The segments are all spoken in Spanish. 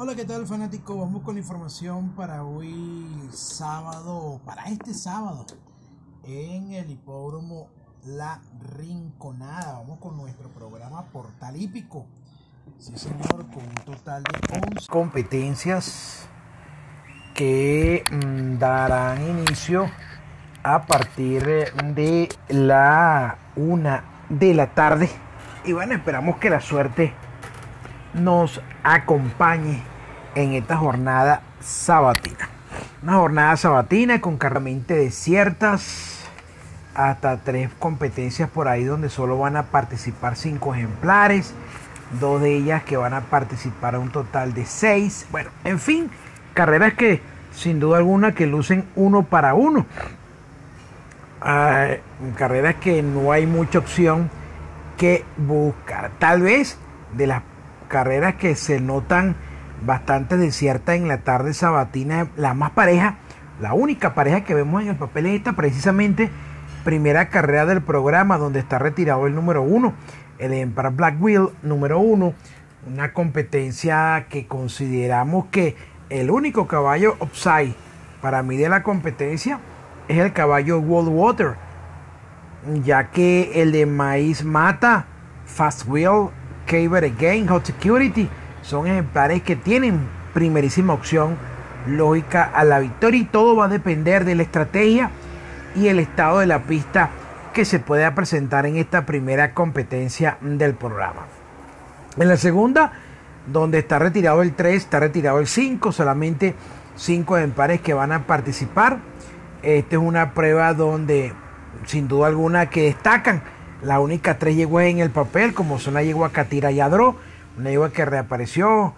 Hola, ¿qué tal fanático? Vamos con la información para hoy sábado, para este sábado, en el hipódromo La Rinconada. Vamos con nuestro programa Portal Hípico. Sí, señor, con un total de 11 competencias que mm, darán inicio a partir de la una de la tarde. Y bueno, esperamos que la suerte nos acompañe en esta jornada sabatina. Una jornada sabatina con caramente desiertas, hasta tres competencias por ahí donde solo van a participar cinco ejemplares, dos de ellas que van a participar a un total de seis. Bueno, en fin, carreras que sin duda alguna que lucen uno para uno. Ah, carreras que no hay mucha opción que buscar. Tal vez de las carreras que se notan bastante desiertas en la tarde sabatina, la más pareja, la única pareja que vemos en el papel es esta precisamente primera carrera del programa donde está retirado el número uno, el Empire Black Wheel número uno, una competencia que consideramos que el único caballo upside para mí de la competencia es el caballo World Water, ya que el de Maíz Mata, Fast Wheel, Caber Again, Hot Security son ejemplares que tienen primerísima opción lógica a la victoria y todo va a depender de la estrategia y el estado de la pista que se pueda presentar en esta primera competencia del programa. En la segunda, donde está retirado el 3, está retirado el 5, solamente 5 ejemplares que van a participar. Esta es una prueba donde sin duda alguna que destacan la única tres yeguas en el papel, como son la yegua Catira Yadro, una yegua que reapareció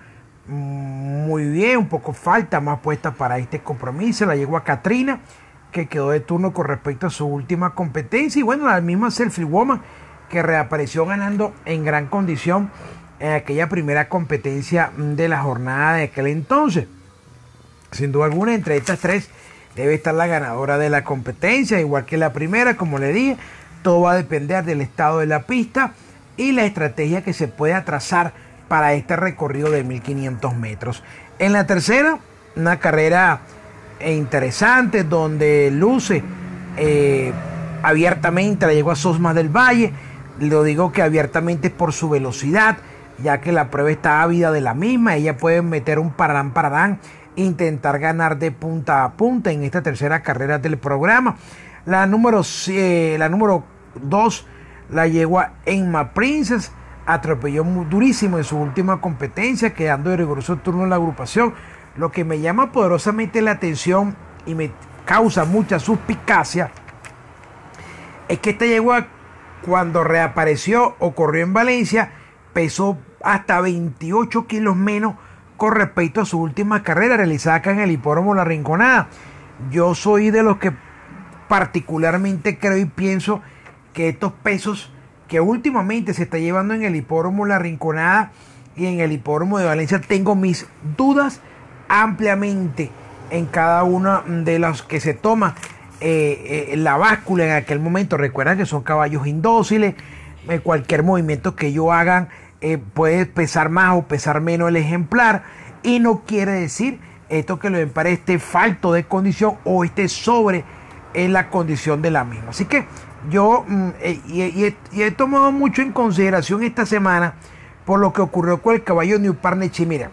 muy bien, un poco falta más puesta para este compromiso, la yegua Katrina, que quedó de turno con respecto a su última competencia, y bueno, la misma Selfie Woman, que reapareció ganando en gran condición en aquella primera competencia de la jornada de aquel entonces. Sin duda alguna, entre estas tres debe estar la ganadora de la competencia, igual que la primera, como le dije, todo va a depender del estado de la pista y la estrategia que se pueda trazar para este recorrido de 1500 metros. En la tercera, una carrera interesante donde luce eh, abiertamente la llegó a Sosma del Valle. Lo digo que abiertamente por su velocidad, ya que la prueba está ávida de la misma. Ella puede meter un paradán paradán, intentar ganar de punta a punta en esta tercera carrera del programa. La número, eh, la número 2 la yegua Enma Princess atropelló muy durísimo en su última competencia, quedando de riguroso turno en la agrupación. Lo que me llama poderosamente la atención y me causa mucha suspicacia es que esta yegua, cuando reapareció o corrió en Valencia, pesó hasta 28 kilos menos con respecto a su última carrera realizada acá en el hipódromo La Rinconada. Yo soy de los que particularmente creo y pienso que estos pesos que últimamente se está llevando en el hipódromo La Rinconada y en el hipódromo de Valencia, tengo mis dudas ampliamente en cada una de las que se toma eh, eh, la báscula en aquel momento. Recuerden que son caballos indóciles, eh, cualquier movimiento que ellos hagan puede pesar más o pesar menos el ejemplar y no quiere decir esto que lo empare esté falto de condición o esté sobre en la condición de la misma. Así que yo mm, y, he, tomado mucho en consideración esta semana por lo que ocurrió con el caballo New Parnechi. Mira,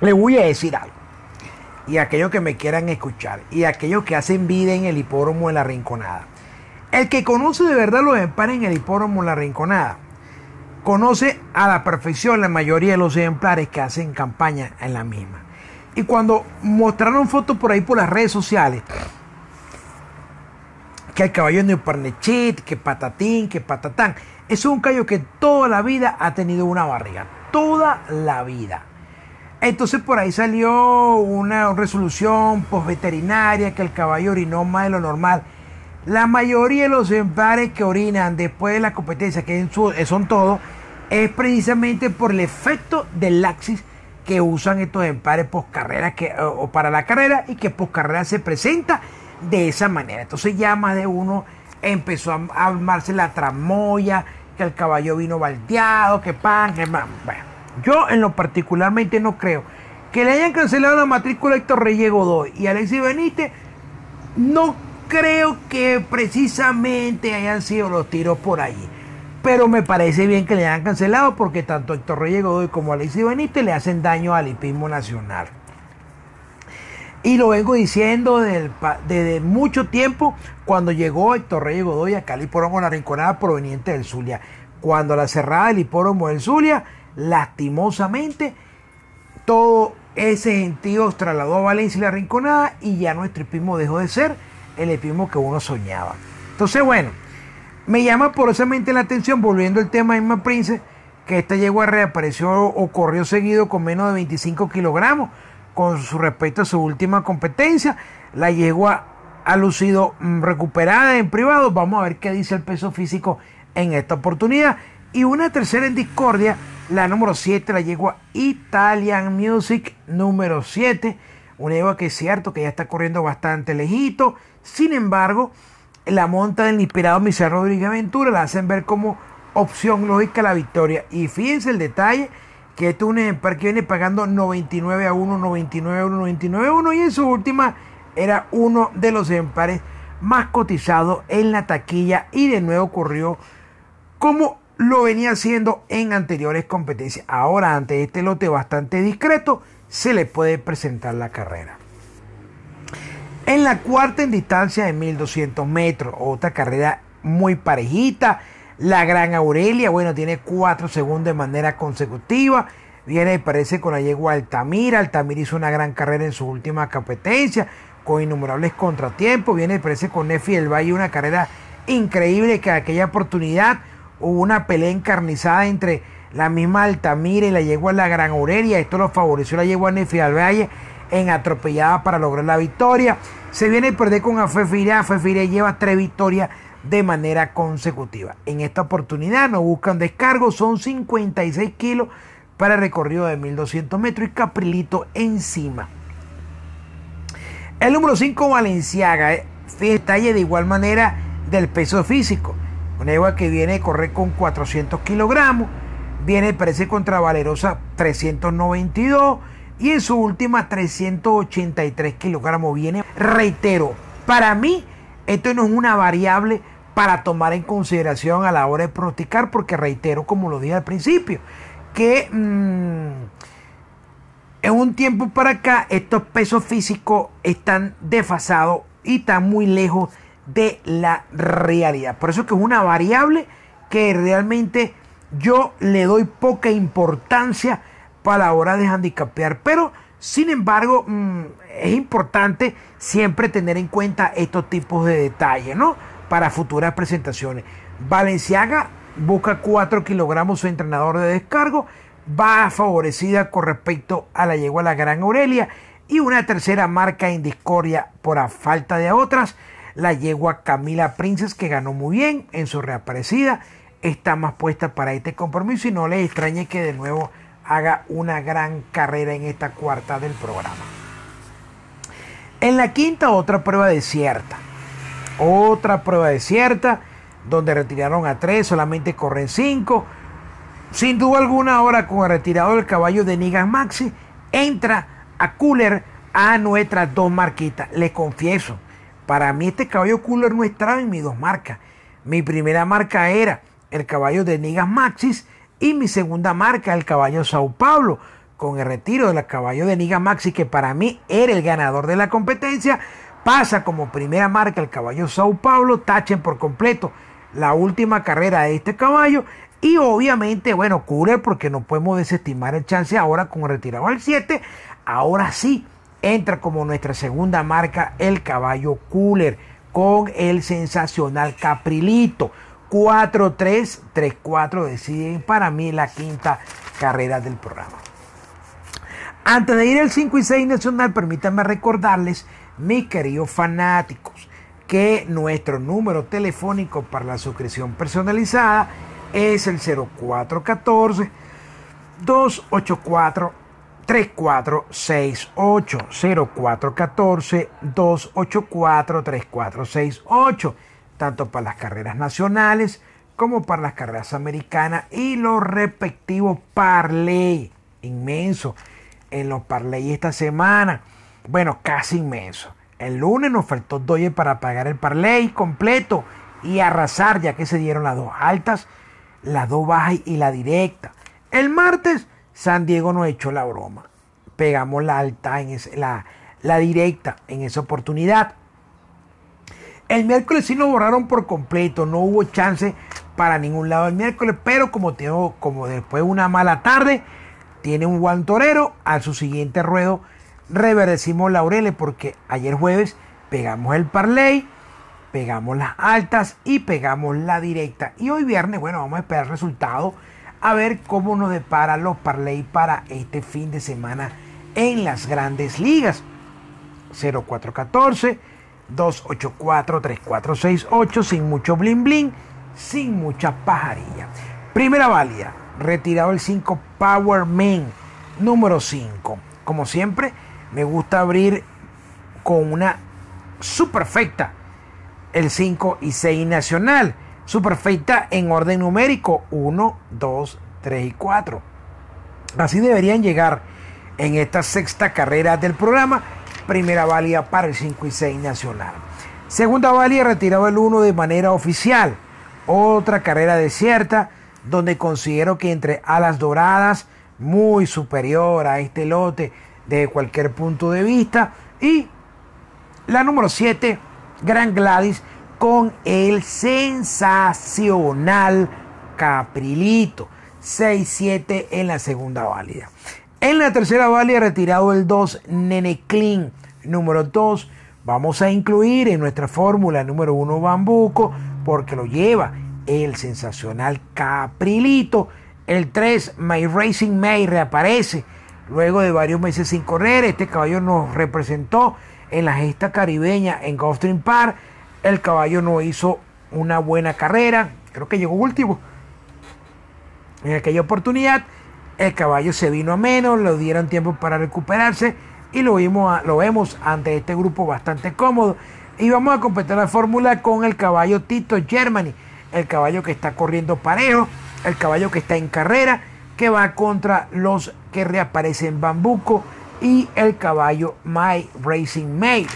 le voy a decir algo. Y aquellos que me quieran escuchar. Y aquellos que hacen vida en el hipódromo de la Rinconada. El que conoce de verdad los empares en el hipódromo de la Rinconada. Conoce a la perfección la mayoría de los ejemplares que hacen campaña en la misma. Y cuando mostraron fotos por ahí por las redes sociales, que el caballo de Parnechit, que patatín, que patatán. Es un caballo que toda la vida ha tenido una barriga. Toda la vida. Entonces por ahí salió una resolución veterinaria que el caballo orinó más de lo normal. La mayoría de los ejemplares que orinan después de la competencia, que son todos, es precisamente por el efecto del laxis que usan estos ejemplares post carrera que, o para la carrera y que post carrera se presenta de esa manera. Entonces ya más de uno empezó a armarse la tramoya, que el caballo vino baldeado, que pan, que pan. Bueno, Yo en lo particularmente no creo que le hayan cancelado la matrícula a Héctor Reyes Godoy y Alexis Benítez. No creo que precisamente hayan sido los tiros por allí. Pero me parece bien que le hayan cancelado porque tanto Héctor Reyes Godoy como Alexis Benítez le hacen daño al hipismo nacional. Y lo vengo diciendo desde, mucho tiempo cuando llegó Héctor Reyes Godoy a Cali con la rinconada proveniente del Zulia. Cuando la cerrada del hipódromo del Zulia, lastimosamente, todo ese gentío trasladó a Valencia y la rinconada y ya nuestro hipismo dejó de ser el hipismo que uno soñaba. Entonces, bueno, me llama porosamente la atención, volviendo al tema de Emma Prince, que esta yegua reapareció o corrió seguido con menos de 25 kilogramos con su respecto a su última competencia. La yegua ha lucido mm, recuperada en privado. Vamos a ver qué dice el peso físico en esta oportunidad. Y una tercera en discordia, la número 7, la yegua Italian Music número 7. Una yegua que es cierto que ya está corriendo bastante lejito. Sin embargo, la monta del inspirado Michel Rodríguez Ventura la hacen ver como opción lógica la victoria. Y fíjense el detalle que este es un ejemplar que viene pagando 99 a 1, 99 a 1, 99 a 1 y en su última era uno de los ejemplares más cotizados en la taquilla y de nuevo ocurrió como lo venía haciendo en anteriores competencias. Ahora ante este lote bastante discreto se le puede presentar la carrera. En la cuarta en distancia de 1200 metros, otra carrera muy parejita. La Gran Aurelia, bueno, tiene cuatro segundos de manera consecutiva. Viene y parece con la yegua Altamira. Altamira hizo una gran carrera en su última competencia, con innumerables contratiempos. Viene y parece con Nefi del Valle, una carrera increíble que aquella oportunidad hubo una pelea encarnizada entre la misma Altamira y la yegua La Gran Aurelia. Esto lo favoreció la yegua Nefi del Valle en atropellada para lograr la victoria. Se viene a perder con Afefire. Afefire lleva tres victorias de manera consecutiva. En esta oportunidad no buscan descargo, son 56 kilos para recorrido de 1200 metros y Caprilito encima. El número 5 Valenciaga, eh, detalle de igual manera del peso físico. Una igual que viene a correr con 400 kilogramos, viene parece contra Valerosa 392 y en su última 383 kilogramos viene, reitero, para mí esto no es una variable para tomar en consideración a la hora de pronosticar, porque reitero, como lo dije al principio, que mm, en un tiempo para acá estos pesos físicos están desfasados y están muy lejos de la realidad. Por eso que es una variable que realmente yo le doy poca importancia a la hora de handicapear. Pero, sin embargo, mm, es importante siempre tener en cuenta estos tipos de detalles, ¿no? Para futuras presentaciones. Valenciaga busca 4 kilogramos su entrenador de descargo, va favorecida con respecto a la yegua La Gran Aurelia y una tercera marca en discordia por falta de otras, la yegua Camila Princes que ganó muy bien en su reaparecida, está más puesta para este compromiso y no le extrañe que de nuevo haga una gran carrera en esta cuarta del programa. En la quinta, otra prueba desierta. Otra prueba desierta, donde retiraron a tres, solamente corren cinco. Sin duda alguna, ahora con el retirado del caballo de Nigas Maxi, entra a Cooler a nuestras dos marquitas. Les confieso, para mí este caballo Cooler no estaba en mis dos marcas. Mi primera marca era el caballo de Nigas Maxis y mi segunda marca, el caballo Sao Paulo, con el retiro del caballo de Niga Maxi, que para mí era el ganador de la competencia, pasa como primera marca el caballo Sao Paulo, tachen por completo la última carrera de este caballo y obviamente, bueno, Cooler, porque no podemos desestimar el chance ahora con retirado al 7, ahora sí entra como nuestra segunda marca el caballo Cooler con el sensacional Caprilito. 4-3-3-4 deciden para mí la quinta carrera del programa. Antes de ir al 5 y 6 nacional, permítanme recordarles, mis queridos fanáticos, que nuestro número telefónico para la suscripción personalizada es el 0414 284 3468 0414 284 3468 tanto para las carreras nacionales como para las carreras americanas y los respectivos parlay inmenso en los parlay esta semana. Bueno, casi inmenso. El lunes nos faltó Doye para pagar el parlay completo y arrasar ya que se dieron las dos altas, las dos bajas y la directa. El martes San Diego nos echó la broma. Pegamos la alta en la, la directa en esa oportunidad. El miércoles sí nos borraron por completo, no hubo chance para ningún lado el miércoles, pero como tengo, como después de una mala tarde, tiene un guantorero, a su siguiente ruedo reverdecimos laureles porque ayer jueves pegamos el parlay, pegamos las altas y pegamos la directa. Y hoy viernes, bueno, vamos a esperar el resultado a ver cómo nos depara los parlay para este fin de semana en las grandes ligas. 0414 284 3468 sin mucho bling bling, sin mucha pajarilla. Primera válida, retirado el 5 Power Man número 5. Como siempre, me gusta abrir con una superfecta el 5 y 6 nacional. Superfecta en orden numérico 1, 2, 3 y 4. Así deberían llegar en esta sexta carrera del programa. Primera válida para el 5 y 6 nacional. Segunda válida retirado el 1 de manera oficial. Otra carrera desierta donde considero que entre alas doradas muy superior a este lote de cualquier punto de vista. Y la número 7, Gran Gladys, con el sensacional Caprilito. 6-7 en la segunda válida. En la tercera válida retirado el 2 Nene Clean. Número 2 vamos a incluir en nuestra fórmula número 1 Bambuco porque lo lleva el sensacional Caprilito. El 3 My Racing May reaparece Luego de varios meses sin correr, este caballo nos representó en la gesta caribeña en Gulfstream Park. El caballo no hizo una buena carrera, creo que llegó último. En aquella oportunidad, el caballo se vino a menos, le dieron tiempo para recuperarse y lo, vimos, lo vemos ante este grupo bastante cómodo. Y vamos a completar la fórmula con el caballo Tito Germany, el caballo que está corriendo parejo, el caballo que está en carrera que va contra los que reaparecen Bambuco y el caballo My Racing Mate.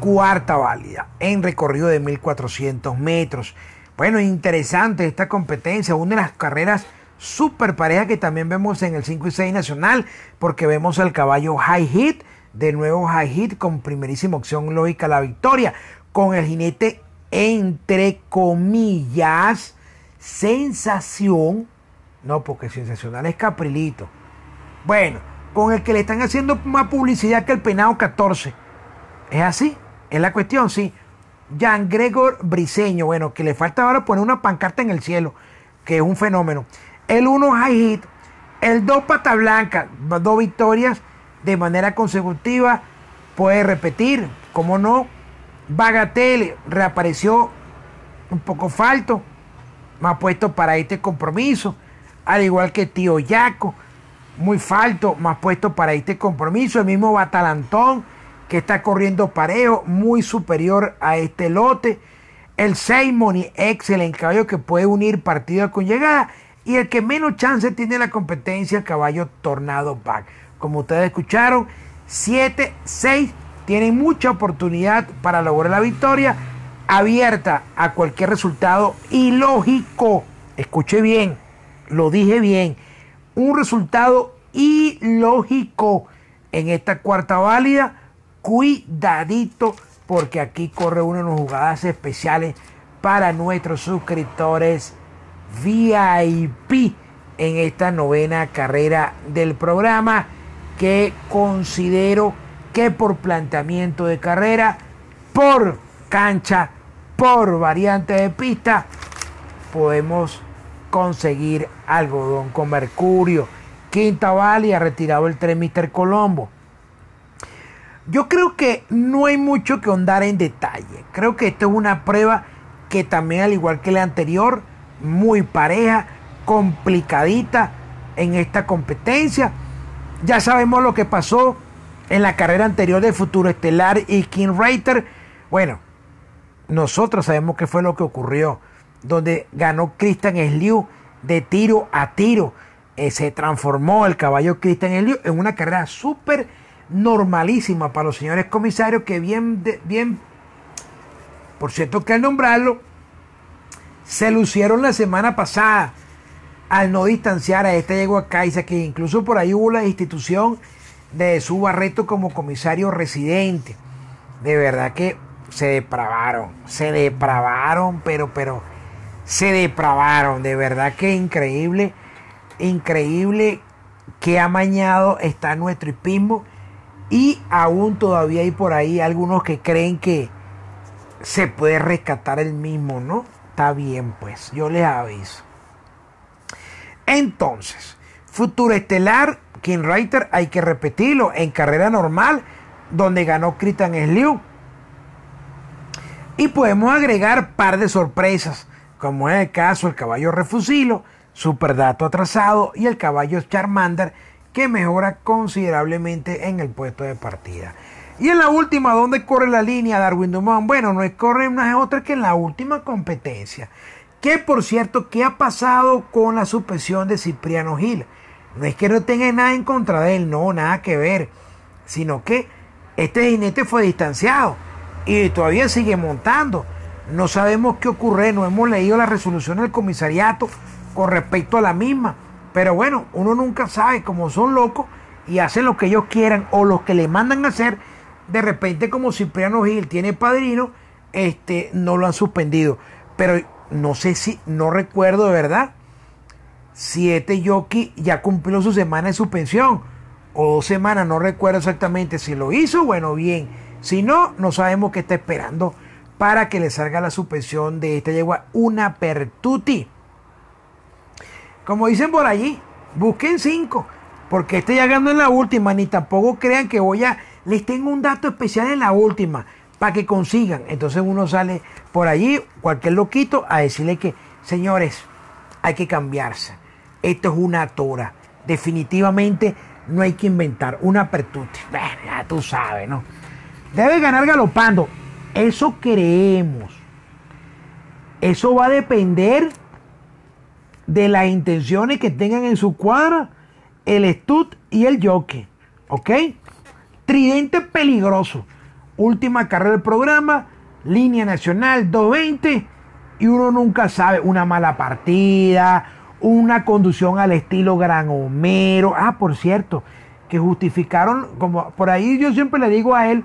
Cuarta válida en recorrido de 1400 metros. Bueno, interesante esta competencia, una de las carreras super parejas que también vemos en el 5 y 6 nacional, porque vemos al caballo High Hit, de nuevo High Hit con primerísima opción lógica la victoria, con el jinete entre comillas, sensación no, porque sensacional es Caprilito. Bueno, con el que le están haciendo más publicidad que el penado 14. ¿Es así? Es la cuestión, sí. Jan Gregor Briseño, bueno, que le falta ahora poner una pancarta en el cielo, que es un fenómeno. El 1 high hit, el 2 pata blanca, dos victorias de manera consecutiva, puede repetir, ¿cómo no? Bagatelle reapareció un poco falto, más puesto para este compromiso al igual que Tío Yaco, muy falto, más puesto para este compromiso. El mismo Batalantón, que está corriendo parejo, muy superior a este lote. El Seimoni, excelente caballo que puede unir partida con llegada. Y el que menos chance tiene la competencia, el caballo Tornado Back. Como ustedes escucharon, 7, 6 tienen mucha oportunidad para lograr la victoria, abierta a cualquier resultado ilógico. Escuche bien, lo dije bien, un resultado ilógico en esta cuarta válida. Cuidadito porque aquí corre una de las jugadas especiales para nuestros suscriptores VIP en esta novena carrera del programa que considero que por planteamiento de carrera, por cancha, por variante de pista, podemos conseguir algodón con mercurio. Quinta Valley ha retirado el tren Mr. Colombo. Yo creo que no hay mucho que ahondar en detalle. Creo que esta es una prueba que también, al igual que la anterior, muy pareja, complicadita en esta competencia. Ya sabemos lo que pasó en la carrera anterior de Futuro Estelar y King Reiter. Bueno, nosotros sabemos qué fue lo que ocurrió donde ganó Christian Sliu de tiro a tiro. Eh, se transformó el caballo Christian Sliu en una carrera súper normalísima para los señores comisarios que bien, bien, por cierto que al nombrarlo, se lucieron la semana pasada al no distanciar a este yegua Caiza, que incluso por ahí hubo la institución de su Barreto como comisario residente. De verdad que se depravaron, se depravaron, pero, pero, se depravaron. De verdad que increíble, increíble que amañado está nuestro hipismo. Y aún todavía hay por ahí algunos que creen que se puede rescatar el mismo, ¿no? Está bien, pues, yo les aviso. Entonces, futuro estelar, King Reiter, hay que repetirlo, en carrera normal, donde ganó Christian Sliu. Y podemos agregar par de sorpresas, como es el caso el caballo Refusilo, Superdato atrasado y el caballo Charmander, que mejora considerablemente en el puesto de partida. Y en la última, ¿dónde corre la línea Darwin Dumont? Bueno, no es corre una otra que en la última competencia. Que por cierto, ¿qué ha pasado con la suspensión de Cipriano Gil? No es que no tenga nada en contra de él, no, nada que ver. Sino que este jinete fue distanciado y todavía sigue montando. No sabemos qué ocurre, no hemos leído la resolución del comisariato con respecto a la misma. Pero bueno, uno nunca sabe cómo son locos y hacen lo que ellos quieran o lo que le mandan a hacer. De repente, como Cipriano Gil tiene padrino, este, no lo han suspendido. Pero no sé si, no recuerdo de verdad si este jockey ya cumplió su semana de suspensión o dos semanas, no recuerdo exactamente si lo hizo, bueno, bien. Si no, no sabemos qué está esperando para que le salga la suspensión de esta yegua, una pertuti. Como dicen por allí, busquen cinco, porque ya ganó en la última, ni tampoco crean que voy a, les tengo un dato especial en la última para que consigan. Entonces uno sale por allí, cualquier loquito, a decirle que, señores, hay que cambiarse. Esto es una tora. Definitivamente no hay que inventar una pertuti. Ya tú sabes, ¿no? Debe ganar galopando. Eso creemos. Eso va a depender de las intenciones que tengan en su cuadra el Stud y el Jockey. ¿Ok? Tridente peligroso última carrera del programa, línea nacional 220 y uno nunca sabe, una mala partida, una conducción al estilo Gran Homero. Ah, por cierto, que justificaron, como por ahí yo siempre le digo a él,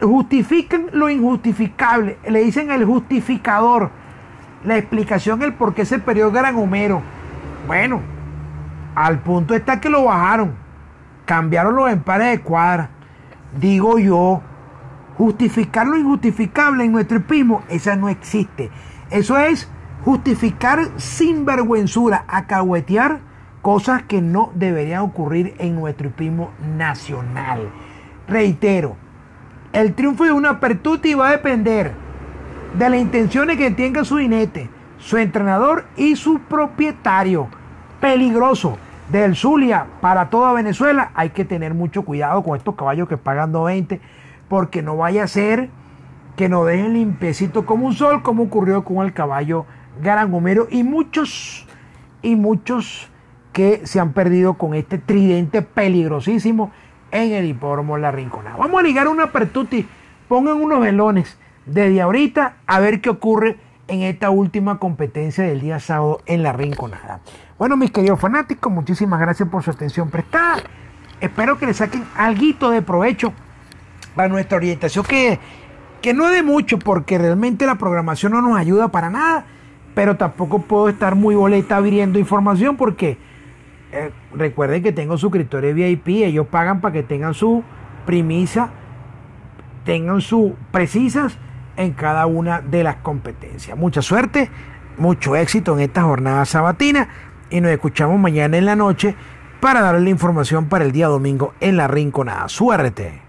justifiquen lo injustificable, le dicen el justificador, la explicación, el por qué se perdió Gran Homero. Bueno, al punto está que lo bajaron, cambiaron los empares de cuadra digo yo, justificar lo injustificable en nuestro primo, esa no existe. Eso es justificar sin vergüenzura, acahuetear cosas que no deberían ocurrir en nuestro primo nacional. Reitero, el triunfo de una Pertuti va a depender de las intenciones que tenga su jinete, su entrenador y su propietario. Peligroso del Zulia para toda Venezuela, hay que tener mucho cuidado con estos caballos que pagan 20, porque no vaya a ser que nos dejen limpiecito como un sol, como ocurrió con el caballo Gran y muchos, y muchos que se han perdido con este tridente peligrosísimo en el hipódromo La Rinconada. Vamos a ligar una pertuti, pongan unos velones desde ahorita a ver qué ocurre en esta última competencia del día sábado en La Rinconada. Bueno, mis queridos fanáticos, muchísimas gracias por su atención prestada. Espero que le saquen algo de provecho para nuestra orientación, que, que no de mucho, porque realmente la programación no nos ayuda para nada, pero tampoco puedo estar muy boleta abriendo información porque eh, recuerden que tengo suscriptores VIP, ellos pagan para que tengan su premisa, tengan su precisas en cada una de las competencias. Mucha suerte, mucho éxito en esta jornada sabatina y nos escuchamos mañana en la noche para darle la información para el día domingo en la Rinconada. Suerte.